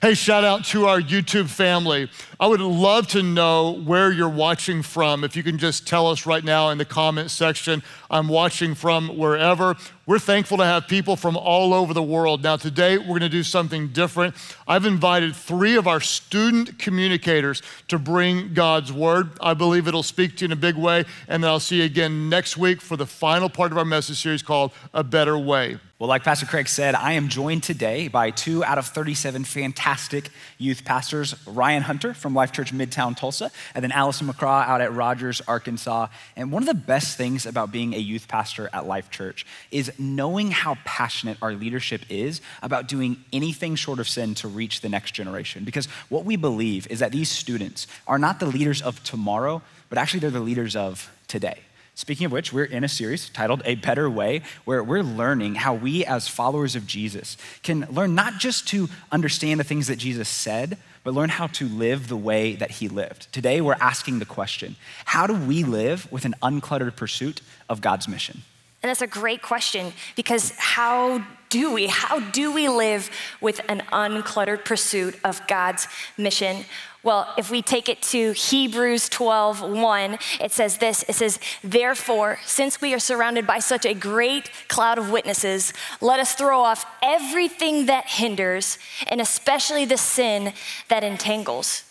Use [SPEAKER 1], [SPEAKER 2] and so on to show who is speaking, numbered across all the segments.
[SPEAKER 1] Hey, shout out to our YouTube family. I would love to know where you're watching from. If you can just tell us right now in the comment section, I'm watching from wherever. We're thankful to have people from all over the world. Now, today we're going to do something different. I've invited three of our student communicators to bring God's word. I believe it'll speak to you in a big way. And then I'll see you again next week for the final part of our message series called A Better Way.
[SPEAKER 2] Well, like Pastor Craig said, I am joined today by two out of 37 fantastic youth pastors Ryan Hunter from Life Church Midtown Tulsa, and then Allison McCraw out at Rogers, Arkansas. And one of the best things about being a youth pastor at Life Church is knowing how passionate our leadership is about doing anything short of sin to reach the next generation. Because what we believe is that these students are not the leaders of tomorrow, but actually they're the leaders of today. Speaking of which, we're in a series titled A Better Way, where we're learning how we, as followers of Jesus, can learn not just to understand the things that Jesus said, but learn how to live the way that he lived. Today, we're asking the question how do we live with an uncluttered pursuit of God's mission?
[SPEAKER 3] And that's a great question because how do we? How do we live with an uncluttered pursuit of God's mission? Well, if we take it to Hebrews 12, 1, it says this it says, Therefore, since we are surrounded by such a great cloud of witnesses, let us throw off everything that hinders, and especially the sin that entangles.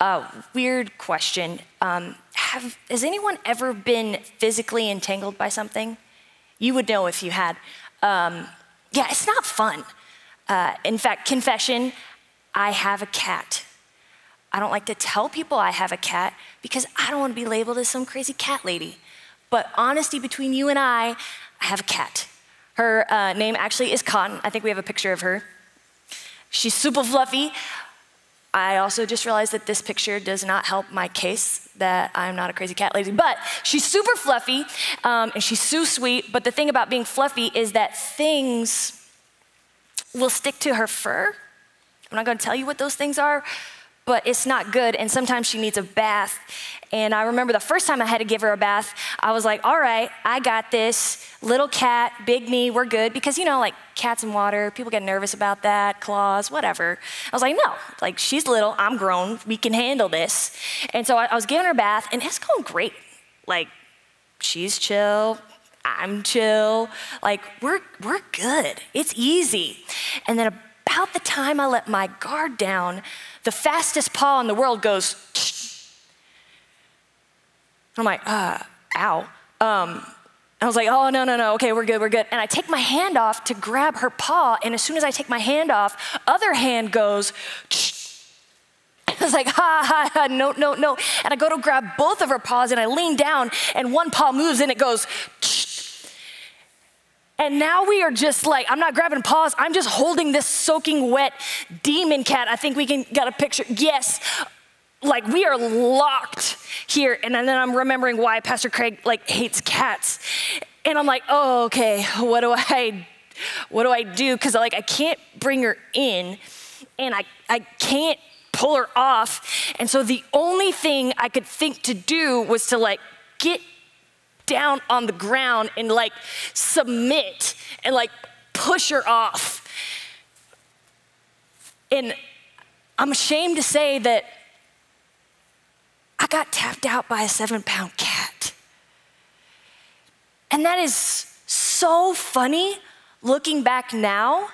[SPEAKER 3] Uh, weird question. Um, have, has anyone ever been physically entangled by something? You would know if you had. Um, yeah, it's not fun. Uh, in fact, confession I have a cat. I don't like to tell people I have a cat because I don't want to be labeled as some crazy cat lady. But honesty between you and I, I have a cat. Her uh, name actually is Cotton. I think we have a picture of her. She's super fluffy. I also just realized that this picture does not help my case that I'm not a crazy cat lady, but she's super fluffy um, and she's so sweet. But the thing about being fluffy is that things will stick to her fur. I'm not gonna tell you what those things are, but it's not good. And sometimes she needs a bath. And I remember the first time I had to give her a bath, I was like, all right, I got this. Little cat, big me, we're good. Because, you know, like cats and water, people get nervous about that, claws, whatever. I was like, no, like she's little, I'm grown, we can handle this. And so I, I was giving her a bath, and it's going great. Like, she's chill, I'm chill. Like, we're, we're good. It's easy. And then about the time I let my guard down, the fastest paw in the world goes, I'm like, uh, ow. Um, I was like, oh, no, no, no, okay, we're good, we're good. And I take my hand off to grab her paw, and as soon as I take my hand off, other hand goes, I was like, ha, ha, ha, no, no, no. And I go to grab both of her paws, and I lean down, and one paw moves, and it goes, and now we are just like, I'm not grabbing paws, I'm just holding this soaking wet demon cat. I think we can get a picture. Yes, like we are locked here. And then I'm remembering why Pastor Craig like hates cats. And I'm like, oh, okay, what do I what do I do? Because like I can't bring her in and I, I can't pull her off. And so the only thing I could think to do was to like get down on the ground and like submit and like push her off. And I'm ashamed to say that I got tapped out by a seven pound cat. And that is so funny looking back now.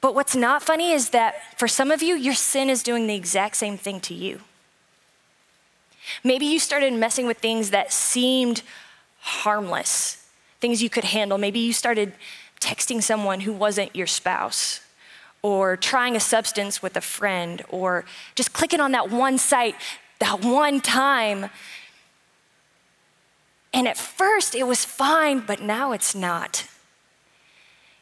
[SPEAKER 3] But what's not funny is that for some of you, your sin is doing the exact same thing to you. Maybe you started messing with things that seemed harmless, things you could handle. Maybe you started texting someone who wasn't your spouse, or trying a substance with a friend, or just clicking on that one site that one time. And at first it was fine, but now it's not.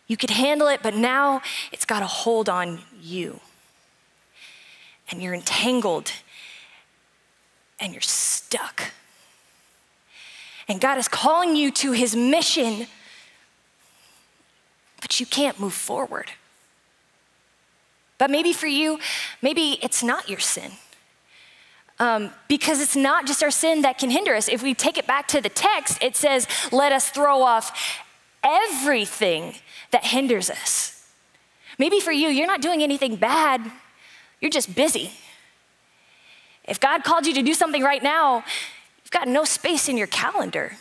[SPEAKER 3] You could handle it, but now it's got a hold on you. And you're entangled and you're stuck. And God is calling you to his mission, but you can't move forward. But maybe for you, maybe it's not your sin. Um, because it's not just our sin that can hinder us. If we take it back to the text, it says, let us throw off everything that hinders us. Maybe for you, you're not doing anything bad, you're just busy. If God called you to do something right now, you've got no space in your calendar.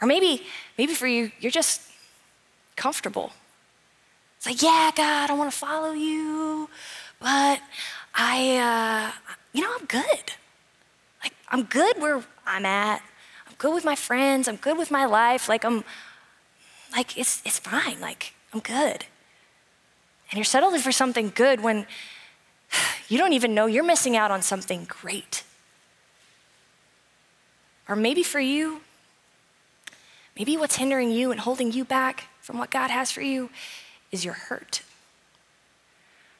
[SPEAKER 3] Or maybe, maybe for you, you're just comfortable. It's like, yeah, God, I want to follow you, but I, uh, you know, I'm good. Like, I'm good where I'm at. I'm good with my friends. I'm good with my life. Like, I'm, like, it's, it's fine. Like, I'm good. And you're settling for something good when you don't even know you're missing out on something great. Or maybe for you, maybe what's hindering you and holding you back from what God has for you is your hurt.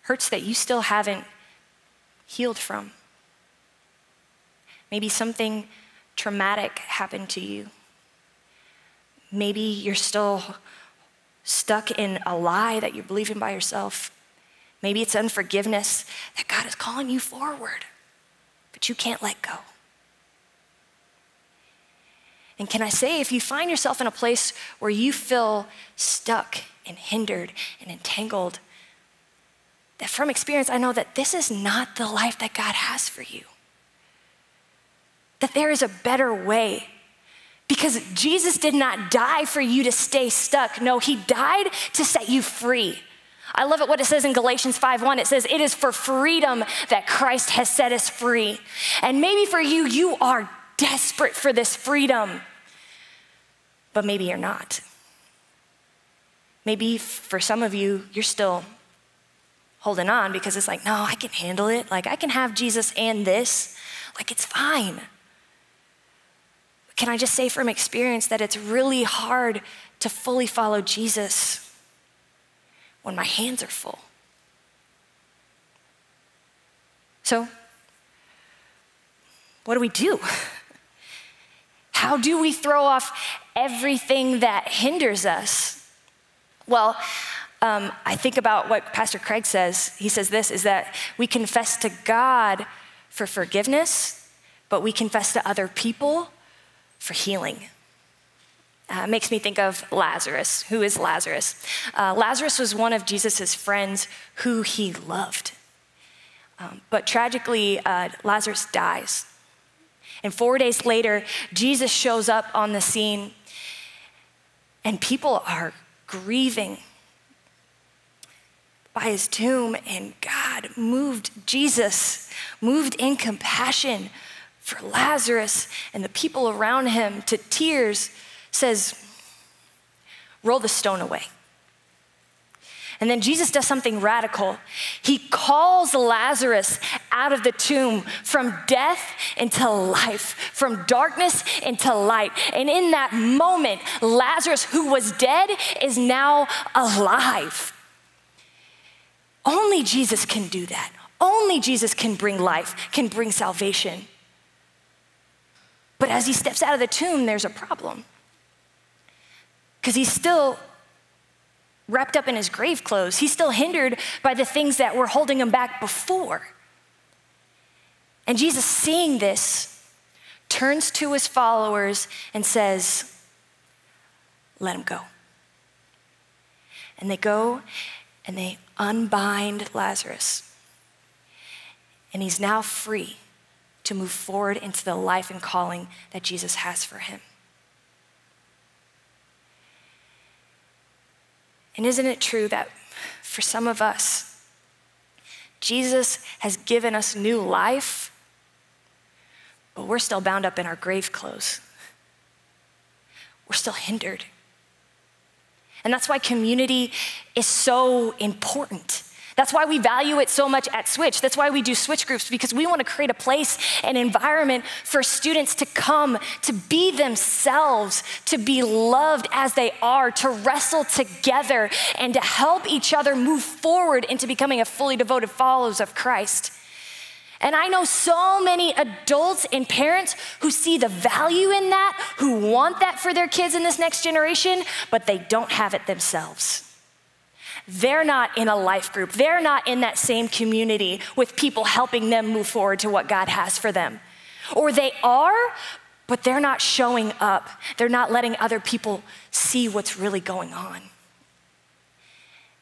[SPEAKER 3] Hurts that you still haven't healed from. Maybe something traumatic happened to you. Maybe you're still stuck in a lie that you're believing by yourself. Maybe it's unforgiveness that God is calling you forward, but you can't let go. And can I say, if you find yourself in a place where you feel stuck and hindered and entangled, that from experience, I know that this is not the life that God has for you. That there is a better way. Because Jesus did not die for you to stay stuck. No, he died to set you free. I love it what it says in Galatians 5:1. It says, "It is for freedom that Christ has set us free." And maybe for you, you are desperate for this freedom. But maybe you're not. Maybe for some of you, you're still holding on because it's like, no, I can handle it. Like, I can have Jesus and this. Like, it's fine. Can I just say from experience that it's really hard to fully follow Jesus when my hands are full? So, what do we do? How do we throw off everything that hinders us? Well, um, I think about what Pastor Craig says. He says this is that we confess to God for forgiveness, but we confess to other people for healing. Uh, makes me think of Lazarus. Who is Lazarus? Uh, Lazarus was one of Jesus' friends who he loved. Um, but tragically, uh, Lazarus dies. And four days later, Jesus shows up on the scene, and people are grieving by his tomb, and God moved Jesus, moved in compassion for Lazarus and the people around him to tears, says, Roll the stone away. And then Jesus does something radical. He calls Lazarus out of the tomb from death into life, from darkness into light. And in that moment, Lazarus, who was dead, is now alive. Only Jesus can do that. Only Jesus can bring life, can bring salvation. But as he steps out of the tomb, there's a problem. Because he's still wrapped up in his grave clothes. He's still hindered by the things that were holding him back before. And Jesus, seeing this, turns to his followers and says, Let him go. And they go and they unbind Lazarus. And he's now free to move forward into the life and calling that Jesus has for him. And isn't it true that for some of us, Jesus has given us new life, but we're still bound up in our grave clothes? We're still hindered. And that's why community is so important. That's why we value it so much at Switch. That's why we do Switch groups, because we want to create a place, an environment for students to come, to be themselves, to be loved as they are, to wrestle together, and to help each other move forward into becoming a fully devoted followers of Christ. And I know so many adults and parents who see the value in that, who want that for their kids in this next generation, but they don't have it themselves. They're not in a life group. They're not in that same community with people helping them move forward to what God has for them. Or they are, but they're not showing up. They're not letting other people see what's really going on.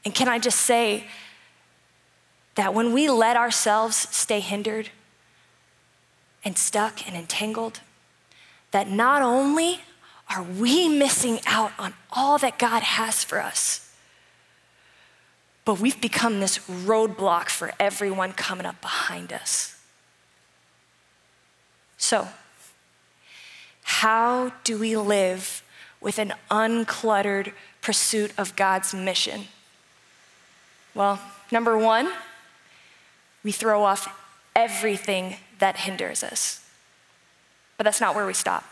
[SPEAKER 3] And can I just say that when we let ourselves stay hindered and stuck and entangled, that not only are we missing out on all that God has for us, but we've become this roadblock for everyone coming up behind us. So, how do we live with an uncluttered pursuit of God's mission? Well, number one, we throw off everything that hinders us. But that's not where we stop.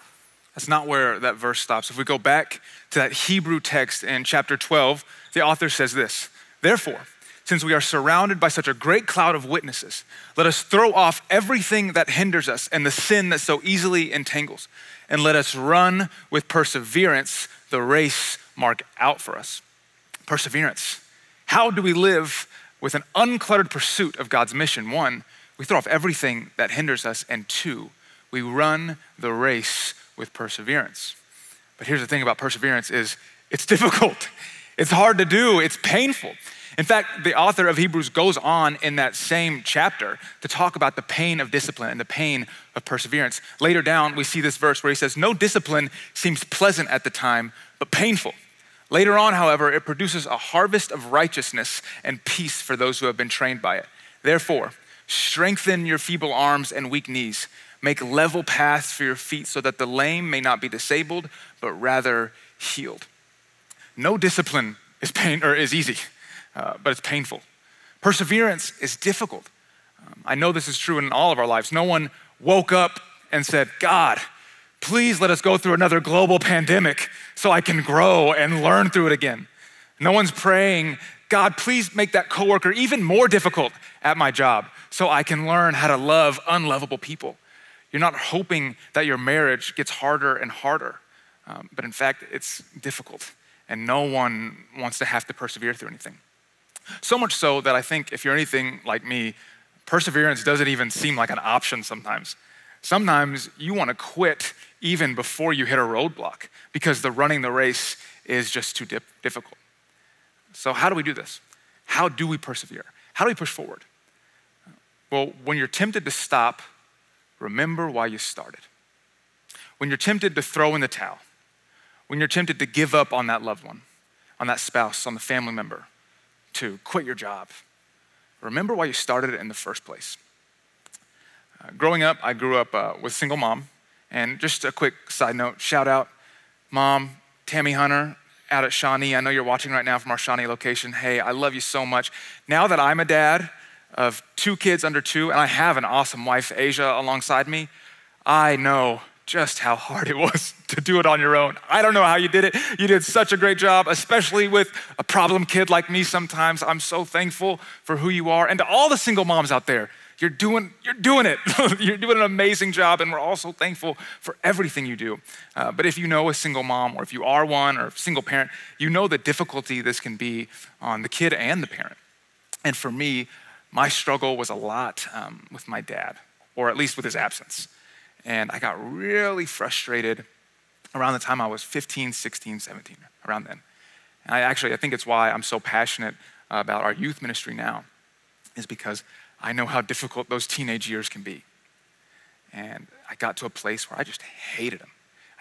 [SPEAKER 4] That's not where that verse stops. If we go back to that Hebrew text in chapter 12, the author says this Therefore, since we are surrounded by such a great cloud of witnesses, let us throw off everything that hinders us and the sin that so easily entangles, and let us run with perseverance the race marked out for us. Perseverance. How do we live with an uncluttered pursuit of God's mission? One, we throw off everything that hinders us, and two, we run the race with perseverance. But here's the thing about perseverance is it's difficult. It's hard to do, it's painful. In fact, the author of Hebrews goes on in that same chapter to talk about the pain of discipline and the pain of perseverance. Later down, we see this verse where he says, No discipline seems pleasant at the time, but painful. Later on, however, it produces a harvest of righteousness and peace for those who have been trained by it. Therefore, strengthen your feeble arms and weak knees. Make level paths for your feet so that the lame may not be disabled, but rather healed. No discipline is pain or is easy, uh, but it's painful. Perseverance is difficult. Um, I know this is true in all of our lives. No one woke up and said, God, please let us go through another global pandemic so I can grow and learn through it again. No one's praying, God, please make that coworker even more difficult at my job so I can learn how to love unlovable people. You're not hoping that your marriage gets harder and harder, um, but in fact, it's difficult, and no one wants to have to persevere through anything. So much so that I think if you're anything like me, perseverance doesn't even seem like an option sometimes. Sometimes you want to quit even before you hit a roadblock because the running the race is just too dip- difficult. So, how do we do this? How do we persevere? How do we push forward? Well, when you're tempted to stop, remember why you started. When you're tempted to throw in the towel, when you're tempted to give up on that loved one, on that spouse, on the family member, to quit your job, remember why you started it in the first place. Uh, growing up, I grew up uh, with a single mom. And just a quick side note shout out, mom, Tammy Hunter, out at Shawnee. I know you're watching right now from our Shawnee location. Hey, I love you so much. Now that I'm a dad of two kids under two, and I have an awesome wife, Asia, alongside me, I know just how hard it was to do it on your own. I don't know how you did it. You did such a great job, especially with a problem kid like me sometimes. I'm so thankful for who you are. And to all the single moms out there, you're doing, you're doing it. you're doing an amazing job, and we're also thankful for everything you do. Uh, but if you know a single mom, or if you are one, or a single parent, you know the difficulty this can be on the kid and the parent. And for me, my struggle was a lot um, with my dad, or at least with his absence. And I got really frustrated around the time I was 15, 16, 17, around then. And I actually, I think it's why I'm so passionate about our youth ministry now, is because I know how difficult those teenage years can be. And I got to a place where I just hated him.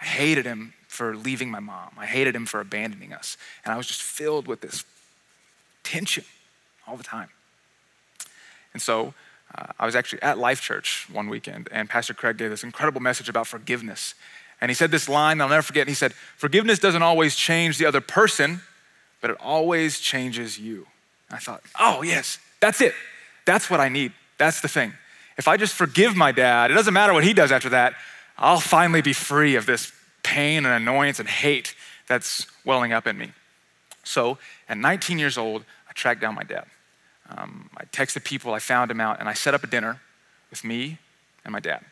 [SPEAKER 4] I hated him for leaving my mom. I hated him for abandoning us. And I was just filled with this tension all the time. And so uh, I was actually at Life Church one weekend, and Pastor Craig gave this incredible message about forgiveness. And he said this line I'll never forget. He said, Forgiveness doesn't always change the other person, but it always changes you. And I thought, oh, yes, that's it. That's what I need. That's the thing. If I just forgive my dad, it doesn't matter what he does after that, I'll finally be free of this pain and annoyance and hate that's welling up in me. So at 19 years old, I tracked down my dad. Um, I texted people, I found him out, and I set up a dinner with me and my dad.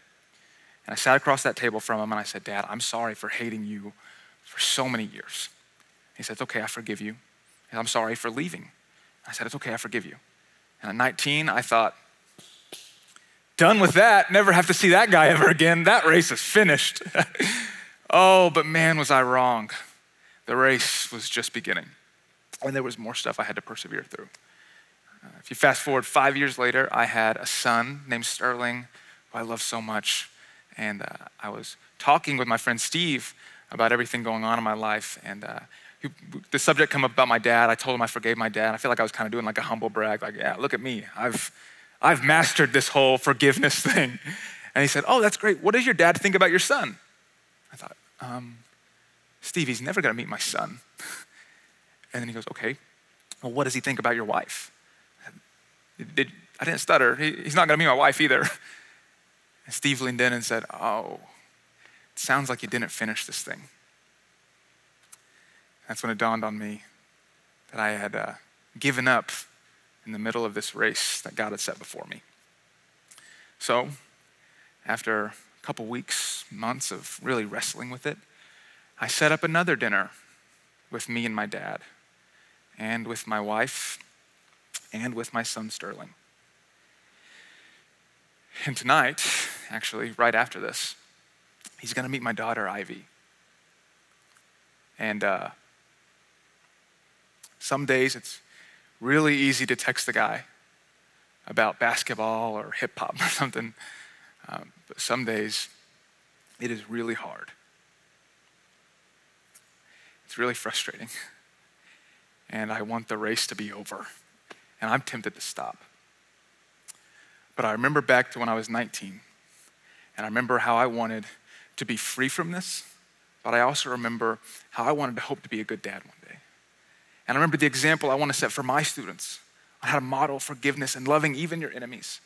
[SPEAKER 4] And I sat across that table from him and I said, Dad, I'm sorry for hating you for so many years. He said, It's okay, I forgive you. I'm sorry for leaving. I said, It's okay, I forgive you. And at 19, I thought, done with that, never have to see that guy ever again. That race is finished. oh, but man, was I wrong. The race was just beginning. and there was more stuff I had to persevere through. Uh, if you fast forward five years later, I had a son named Sterling, who I love so much. And uh, I was talking with my friend Steve about everything going on in my life. And uh, he, the subject come up about my dad. I told him I forgave my dad. I feel like I was kind of doing like a humble brag, like, yeah, look at me. I've, I've mastered this whole forgiveness thing. And he said, oh, that's great. What does your dad think about your son? I thought, um, Steve, he's never going to meet my son. And then he goes, okay, well, what does he think about your wife? Did, I didn't stutter. He, he's not going to be my wife either. And Steve leaned in and said, oh, it sounds like you didn't finish this thing. That's when it dawned on me that I had uh, given up in the middle of this race that God had set before me. So, after a couple weeks, months of really wrestling with it, I set up another dinner with me and my dad and with my wife and with my son Sterling. And tonight, actually, right after this, he's going to meet my daughter Ivy. And uh, some days it's really easy to text the guy about basketball or hip hop or something. Um, but some days it is really hard. It's really frustrating and I want the race to be over. And I'm tempted to stop. But I remember back to when I was 19, and I remember how I wanted to be free from this, but I also remember how I wanted to hope to be a good dad one day. And I remember the example I want to set for my students on how to model forgiveness and loving even your enemies.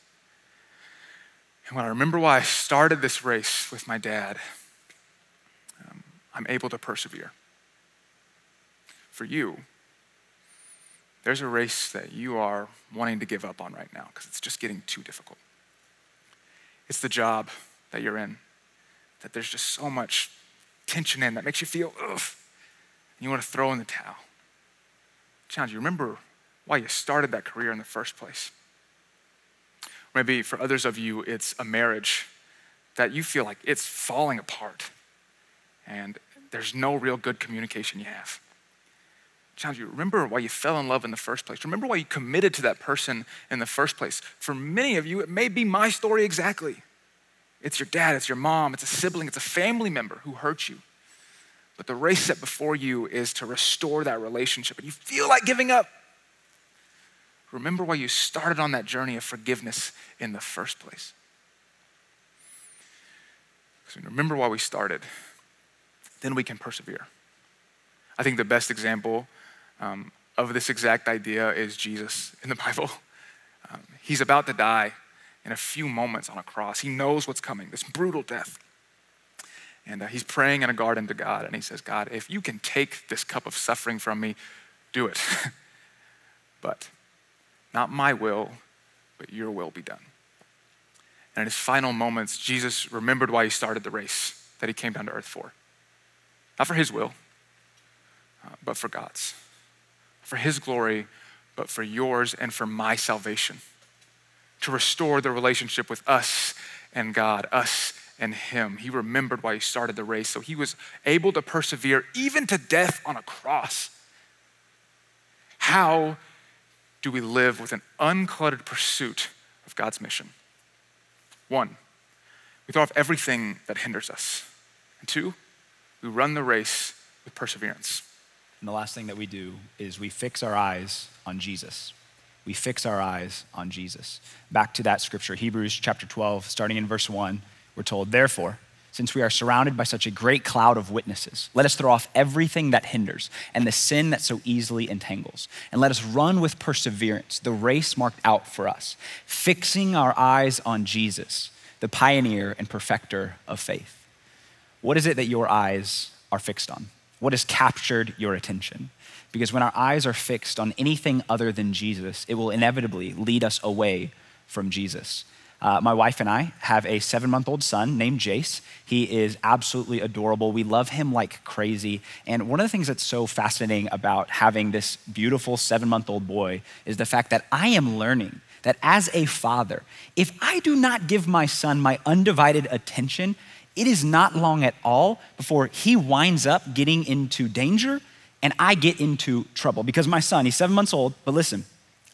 [SPEAKER 4] And when I remember why I started this race with my dad, um, I'm able to persevere. For you, there's a race that you are wanting to give up on right now because it's just getting too difficult. It's the job that you're in, that there's just so much tension in that makes you feel, ugh, and you want to throw in the towel. Challenge you, remember why you started that career in the first place. Maybe for others of you, it's a marriage that you feel like it's falling apart and there's no real good communication you have challenge you remember why you fell in love in the first place. Remember why you committed to that person in the first place. For many of you, it may be my story exactly. It's your dad, it's your mom, it's a sibling, it's a family member who hurt you. But the race set before you is to restore that relationship, and you feel like giving up. Remember why you started on that journey of forgiveness in the first place. Because remember why we started, then we can persevere. I think the best example um, of this exact idea is Jesus in the Bible. Um, he's about to die in a few moments on a cross. He knows what's coming, this brutal death. And uh, he's praying in a garden to God, and he says, God, if you can take this cup of suffering from me, do it. but not my will, but your will be done. And in his final moments, Jesus remembered why he started the race that he came down to earth for. Not for his will, uh, but for God's for His glory, but for yours and for my salvation. To restore the relationship with us and God, us and Him. He remembered why He started the race, so He was able to persevere even to death on a cross. How do we live with an uncluttered pursuit of God's mission? One, we throw off everything that hinders us. And two, we run the race with perseverance.
[SPEAKER 2] And the last thing that we do is we fix our eyes on Jesus. We fix our eyes on Jesus. Back to that scripture, Hebrews chapter 12, starting in verse 1, we're told, Therefore, since we are surrounded by such a great cloud of witnesses, let us throw off everything that hinders and the sin that so easily entangles, and let us run with perseverance the race marked out for us, fixing our eyes on Jesus, the pioneer and perfecter of faith. What is it that your eyes are fixed on? What has captured your attention? Because when our eyes are fixed on anything other than Jesus, it will inevitably lead us away from Jesus. Uh, my wife and I have a seven month old son named Jace. He is absolutely adorable. We love him like crazy. And one of the things that's so fascinating about having this beautiful seven month old boy is the fact that I am learning that as a father, if I do not give my son my undivided attention, it is not long at all before he winds up getting into danger and I get into trouble because my son, he's seven months old, but listen,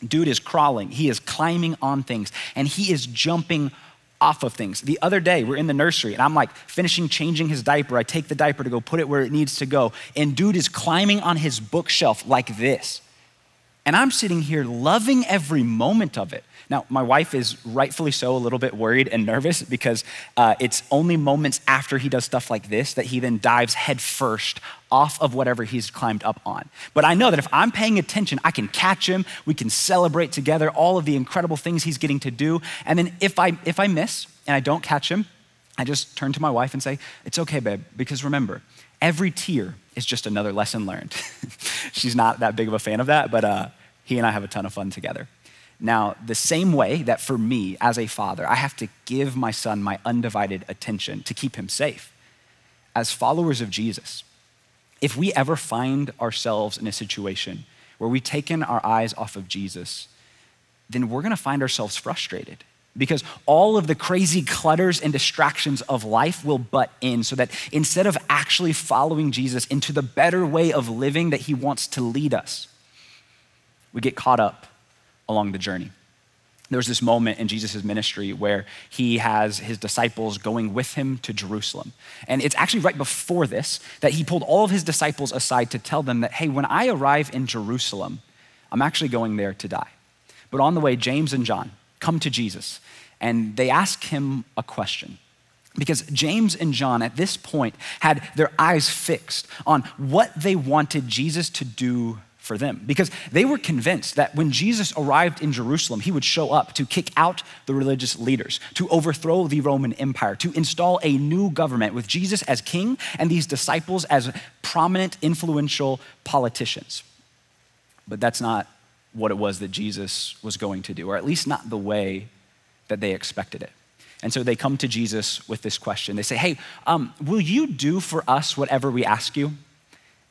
[SPEAKER 2] dude is crawling, he is climbing on things, and he is jumping off of things. The other day, we're in the nursery and I'm like finishing changing his diaper. I take the diaper to go put it where it needs to go, and dude is climbing on his bookshelf like this. And I'm sitting here loving every moment of it. Now, my wife is rightfully so a little bit worried and nervous because uh, it's only moments after he does stuff like this that he then dives headfirst off of whatever he's climbed up on. But I know that if I'm paying attention, I can catch him, we can celebrate together all of the incredible things he's getting to do. And then if I, if I miss and I don't catch him, I just turn to my wife and say, It's okay, babe, because remember, every tear is just another lesson learned. She's not that big of a fan of that, but uh, he and I have a ton of fun together. Now, the same way that for me as a father, I have to give my son my undivided attention to keep him safe. As followers of Jesus, if we ever find ourselves in a situation where we've taken our eyes off of Jesus, then we're gonna find ourselves frustrated because all of the crazy clutters and distractions of life will butt in so that instead of actually following Jesus into the better way of living that he wants to lead us, we get caught up along the journey. There was this moment in Jesus' ministry where he has his disciples going with him to Jerusalem. And it's actually right before this that he pulled all of his disciples aside to tell them that, hey, when I arrive in Jerusalem, I'm actually going there to die. But on the way, James and John come to Jesus and they ask him a question. Because James and John at this point had their eyes fixed on what they wanted Jesus to do for them because they were convinced that when Jesus arrived in Jerusalem, he would show up to kick out the religious leaders, to overthrow the Roman Empire, to install a new government with Jesus as king and these disciples as prominent, influential politicians. But that's not what it was that Jesus was going to do, or at least not the way that they expected it. And so they come to Jesus with this question. They say, Hey, um, will you do for us whatever we ask you?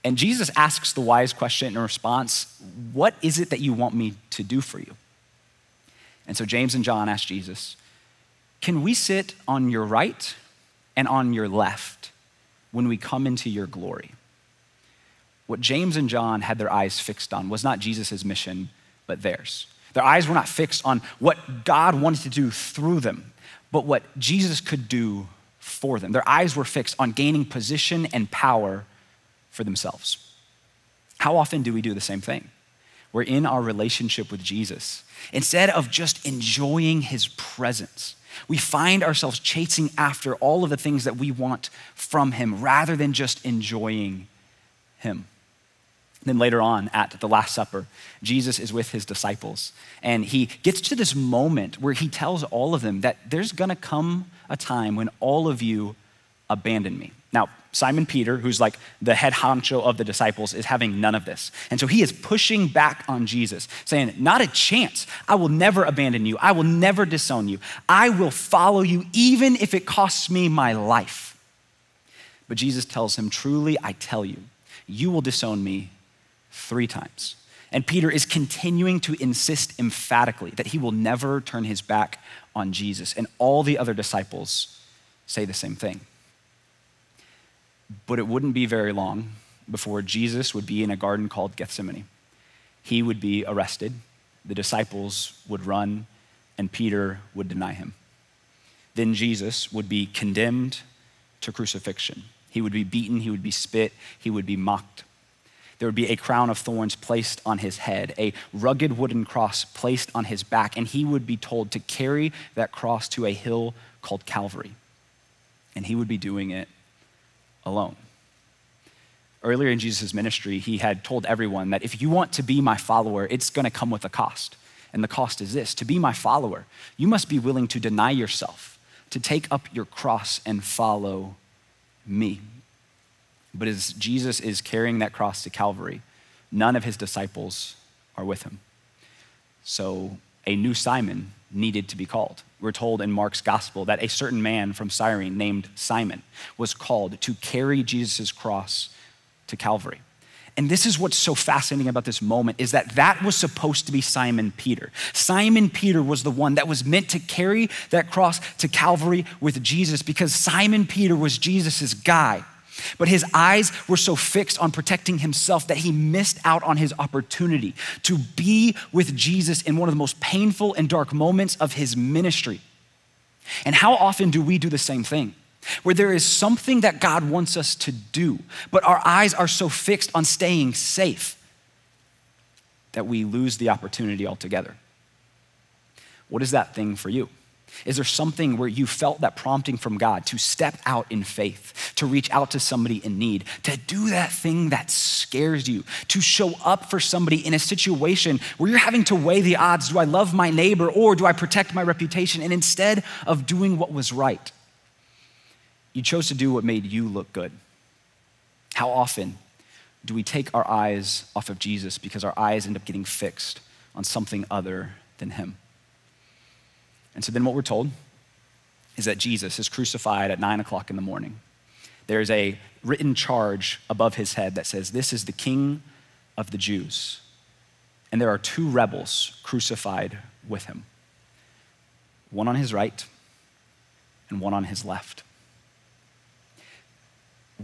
[SPEAKER 2] And Jesus asks the wise question in response What is it that you want me to do for you? And so James and John ask Jesus, Can we sit on your right and on your left when we come into your glory? What James and John had their eyes fixed on was not Jesus' mission, but theirs. Their eyes were not fixed on what God wanted to do through them, but what Jesus could do for them. Their eyes were fixed on gaining position and power for themselves. How often do we do the same thing? We're in our relationship with Jesus. Instead of just enjoying his presence, we find ourselves chasing after all of the things that we want from him rather than just enjoying him. Then later on at the Last Supper, Jesus is with his disciples, and he gets to this moment where he tells all of them that there's gonna come a time when all of you abandon me. Now, Simon Peter, who's like the head honcho of the disciples, is having none of this. And so he is pushing back on Jesus, saying, Not a chance. I will never abandon you. I will never disown you. I will follow you, even if it costs me my life. But Jesus tells him, Truly, I tell you, you will disown me three times. And Peter is continuing to insist emphatically that he will never turn his back on Jesus. And all the other disciples say the same thing. But it wouldn't be very long before Jesus would be in a garden called Gethsemane. He would be arrested, the disciples would run, and Peter would deny him. Then Jesus would be condemned to crucifixion. He would be beaten, he would be spit, he would be mocked. There would be a crown of thorns placed on his head, a rugged wooden cross placed on his back, and he would be told to carry that cross to a hill called Calvary. And he would be doing it alone. Earlier in Jesus' ministry, he had told everyone that if you want to be my follower, it's going to come with a cost. And the cost is this to be my follower, you must be willing to deny yourself, to take up your cross and follow me. But as Jesus is carrying that cross to Calvary, none of his disciples are with him. So a new Simon needed to be called. We're told in Mark's gospel that a certain man from Cyrene named Simon was called to carry Jesus' cross to Calvary. And this is what's so fascinating about this moment is that that was supposed to be Simon Peter. Simon Peter was the one that was meant to carry that cross to Calvary with Jesus because Simon Peter was Jesus' guy. But his eyes were so fixed on protecting himself that he missed out on his opportunity to be with Jesus in one of the most painful and dark moments of his ministry. And how often do we do the same thing? Where there is something that God wants us to do, but our eyes are so fixed on staying safe that we lose the opportunity altogether. What is that thing for you? Is there something where you felt that prompting from God to step out in faith, to reach out to somebody in need, to do that thing that scares you, to show up for somebody in a situation where you're having to weigh the odds do I love my neighbor or do I protect my reputation? And instead of doing what was right, you chose to do what made you look good. How often do we take our eyes off of Jesus because our eyes end up getting fixed on something other than Him? And so then what we're told is that Jesus is crucified at nine o'clock in the morning. There's a written charge above his head that says, This is the King of the Jews. And there are two rebels crucified with him one on his right and one on his left.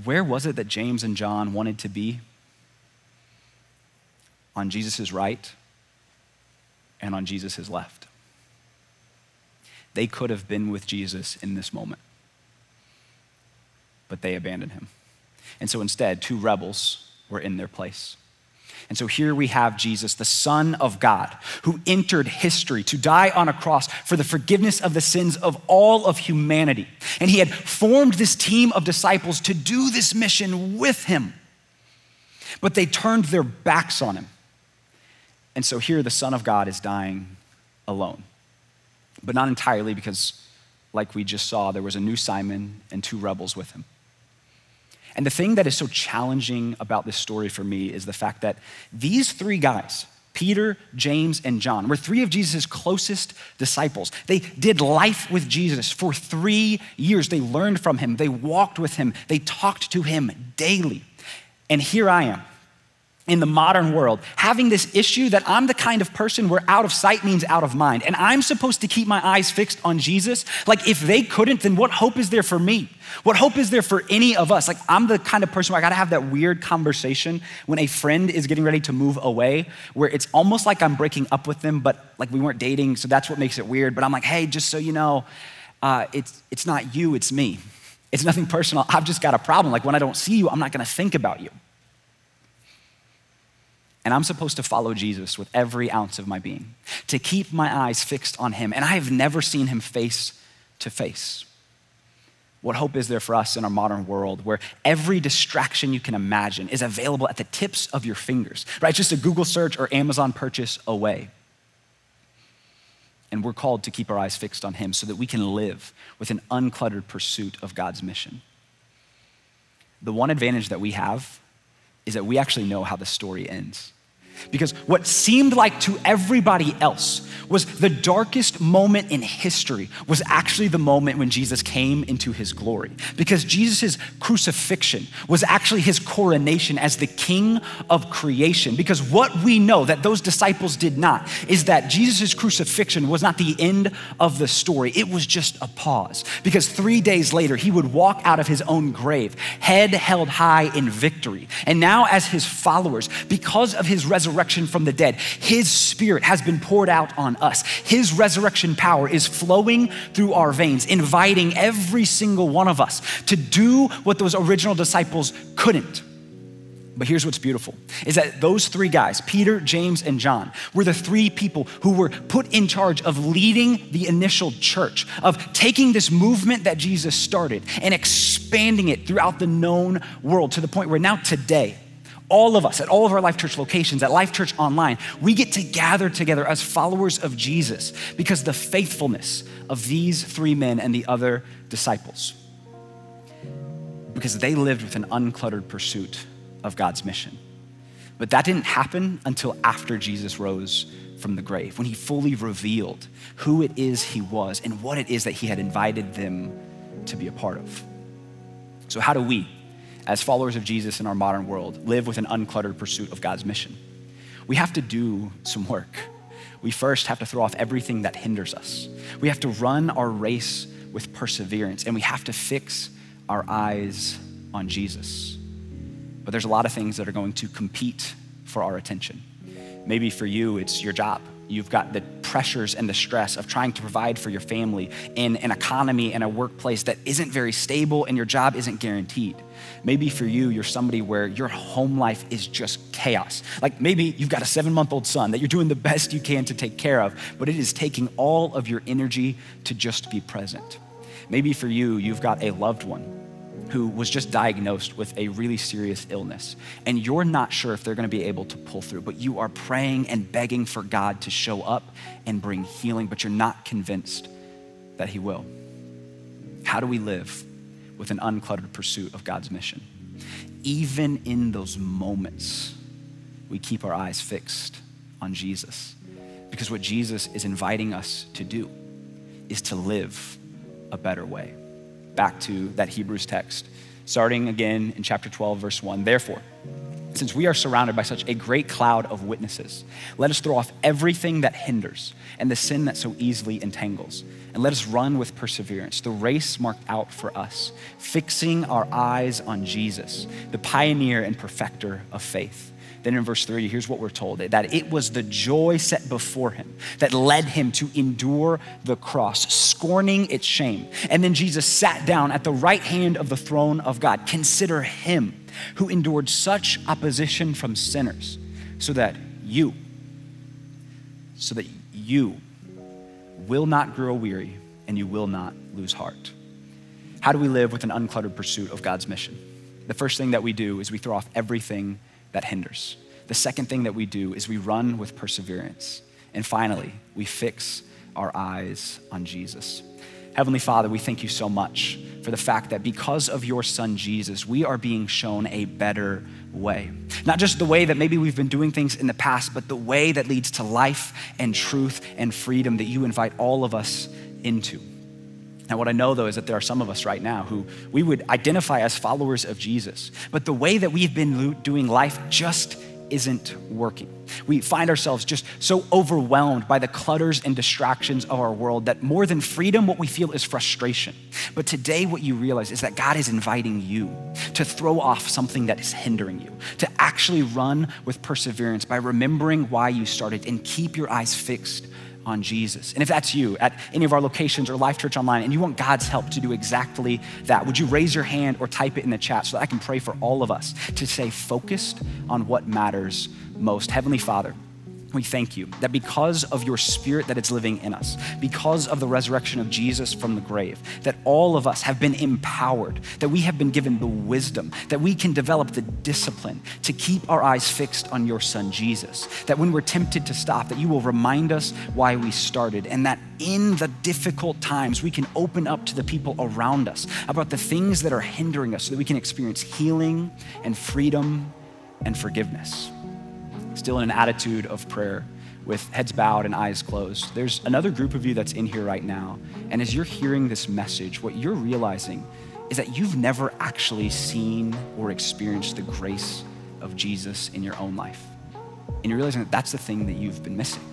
[SPEAKER 2] Where was it that James and John wanted to be? On Jesus' right and on Jesus' left. They could have been with Jesus in this moment, but they abandoned him. And so instead, two rebels were in their place. And so here we have Jesus, the Son of God, who entered history to die on a cross for the forgiveness of the sins of all of humanity. And he had formed this team of disciples to do this mission with him. But they turned their backs on him. And so here the Son of God is dying alone but not entirely because, like we just saw, there was a new Simon and two rebels with him. And the thing that is so challenging about this story for me is the fact that these three guys, Peter, James, and John, were three of Jesus' closest disciples. They did life with Jesus for three years. They learned from him, they walked with him, they talked to him daily. And here I am in the modern world, having this issue that I'm the kind of person where out of sight means out of mind. And I'm supposed to keep my eyes fixed on Jesus. Like, if they couldn't, then what hope is there for me? What hope is there for any of us? Like, I'm the kind of person where I gotta have that weird conversation when a friend is getting ready to move away, where it's almost like I'm breaking up with them, but like we weren't dating, so that's what makes it weird. But I'm like, hey, just so you know, uh, it's, it's not you, it's me. It's nothing personal. I've just got a problem. Like, when I don't see you, I'm not gonna think about you. And I'm supposed to follow Jesus with every ounce of my being, to keep my eyes fixed on him. And I have never seen him face to face. What hope is there for us in our modern world where every distraction you can imagine is available at the tips of your fingers, right? Just a Google search or Amazon purchase away. And we're called to keep our eyes fixed on him so that we can live with an uncluttered pursuit of God's mission. The one advantage that we have is that we actually know how the story ends. Because what seemed like to everybody else was the darkest moment in history was actually the moment when Jesus came into his glory. Because Jesus' crucifixion was actually his coronation as the king of creation. Because what we know that those disciples did not is that Jesus' crucifixion was not the end of the story, it was just a pause. Because three days later, he would walk out of his own grave, head held high in victory. And now, as his followers, because of his resurrection, resurrection from the dead. His spirit has been poured out on us. His resurrection power is flowing through our veins, inviting every single one of us to do what those original disciples couldn't. But here's what's beautiful is that those three guys, Peter, James, and John, were the three people who were put in charge of leading the initial church, of taking this movement that Jesus started and expanding it throughout the known world to the point where now today, all of us at all of our Life Church locations, at Life Church Online, we get to gather together as followers of Jesus because the faithfulness of these three men and the other disciples. Because they lived with an uncluttered pursuit of God's mission. But that didn't happen until after Jesus rose from the grave, when he fully revealed who it is he was and what it is that he had invited them to be a part of. So, how do we as followers of Jesus in our modern world, live with an uncluttered pursuit of God's mission. We have to do some work. We first have to throw off everything that hinders us. We have to run our race with perseverance, and we have to fix our eyes on Jesus. But there's a lot of things that are going to compete for our attention. Maybe for you, it's your job. You've got the pressures and the stress of trying to provide for your family in an economy and a workplace that isn't very stable and your job isn't guaranteed. Maybe for you, you're somebody where your home life is just chaos. Like maybe you've got a seven month old son that you're doing the best you can to take care of, but it is taking all of your energy to just be present. Maybe for you, you've got a loved one who was just diagnosed with a really serious illness, and you're not sure if they're gonna be able to pull through, but you are praying and begging for God to show up and bring healing, but you're not convinced that He will. How do we live with an uncluttered pursuit of God's mission? Even in those moments, we keep our eyes fixed on Jesus. Because what Jesus is inviting us to do is to live a better way back to that Hebrews text, starting again in chapter 12, verse 1. Therefore, since we are surrounded by such a great cloud of witnesses, let us throw off everything that hinders and the sin that so easily entangles, and let us run with perseverance the race marked out for us, fixing our eyes on Jesus, the pioneer and perfecter of faith then in verse 3, here's what we're told that it was the joy set before him that led him to endure the cross, scorning its shame. And then Jesus sat down at the right hand of the throne of God. Consider him who endured such opposition from sinners, so that you, so that you will not grow weary and you will not lose heart. How do we live with an uncluttered pursuit of God's mission? The first thing that we do is we throw off everything that hinders. The second thing that we do is we run with perseverance. And finally, we fix our eyes on Jesus. Heavenly Father, we thank you so much for the fact that because of your son Jesus, we are being shown a better way. Not just the way that maybe we've been doing things in the past, but the way that leads to life and truth and freedom that you invite all of us into. Now, what I know though is that there are some of us right now who we would identify as followers of Jesus, but the way that we've been doing life just isn't working. We find ourselves just so overwhelmed by the clutters and distractions of our world that more than freedom, what we feel is frustration. But today, what you realize is that God is inviting you to throw off something that is hindering you, to actually run with perseverance by remembering why you started and keep your eyes fixed on Jesus. And if that's you at any of our locations or Life Church Online and you want God's help to do exactly that, would you raise your hand or type it in the chat so that I can pray for all of us to stay focused on what matters most? Heavenly Father, we thank you that because of your spirit that is living in us, because of the resurrection of Jesus from the grave, that all of us have been empowered, that we have been given the wisdom, that we can develop the discipline to keep our eyes fixed on your son Jesus, that when we're tempted to stop, that you will remind us why we started, and that in the difficult times, we can open up to the people around us about the things that are hindering us so that we can experience healing and freedom and forgiveness still in an attitude of prayer with heads bowed and eyes closed. There's another group of you that's in here right now. And as you're hearing this message, what you're realizing is that you've never actually seen or experienced the grace of Jesus in your own life. And you're realizing that that's the thing that you've been missing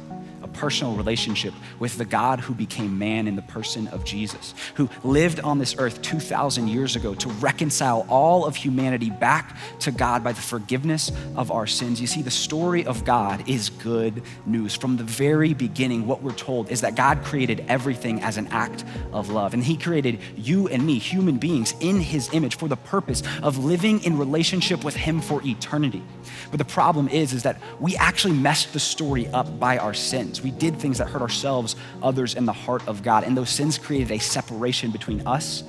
[SPEAKER 2] personal relationship with the God who became man in the person of Jesus, who lived on this earth 2,000 years ago to reconcile all of humanity back to God by the forgiveness of our sins. You see, the story of God is good news. From the very beginning, what we're told is that God created everything as an act of love. And He created you and me, human beings, in His image for the purpose of living in relationship with Him for eternity. But the problem is, is that we actually messed the story up by our sins. We did things that hurt ourselves, others, and the heart of God. And those sins created a separation between us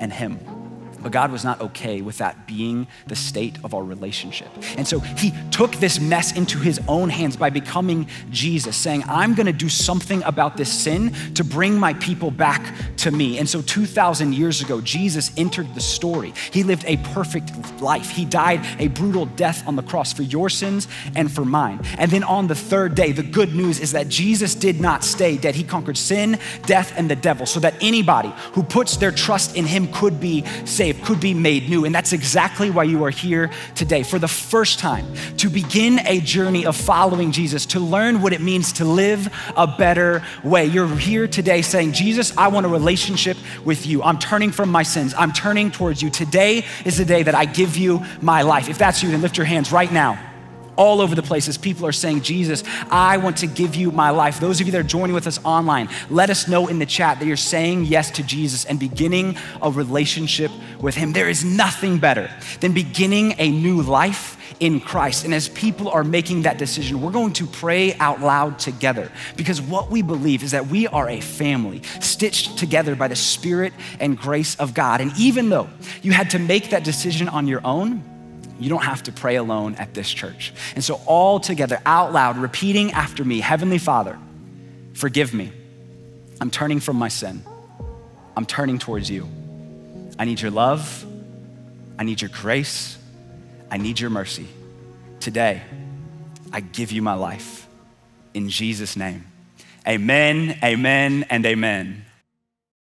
[SPEAKER 2] and Him. But God was not okay with that being the state of our relationship. And so he took this mess into his own hands by becoming Jesus, saying, I'm gonna do something about this sin to bring my people back to me. And so 2,000 years ago, Jesus entered the story. He lived a perfect life. He died a brutal death on the cross for your sins and for mine. And then on the third day, the good news is that Jesus did not stay dead. He conquered sin, death, and the devil so that anybody who puts their trust in him could be saved saved, could be made new. And that's exactly why you are here today for the first time to begin a journey of following Jesus, to learn what it means to live a better way. You're here today saying, Jesus, I want a relationship with you. I'm turning from my sins, I'm turning towards you. Today is the day that I give you my life. If that's you, then lift your hands right now all over the place as people are saying, Jesus, I want to give you my life. Those of you that are joining with us online, let us know in the chat that you're saying yes to Jesus and beginning a relationship with Him. There is nothing better than beginning a new life in Christ. And as people are making that decision, we're going to pray out loud together because what we believe is that we are a family stitched together by the Spirit and grace of God. And even though you had to make that decision on your own, you don't have to pray alone at this church. And so, all together, out loud, repeating after me Heavenly Father, forgive me. I'm turning from my sin. I'm turning towards you. I need your love. I need your grace. I need your mercy. Today, I give you my life. In Jesus' name. Amen, amen, and amen.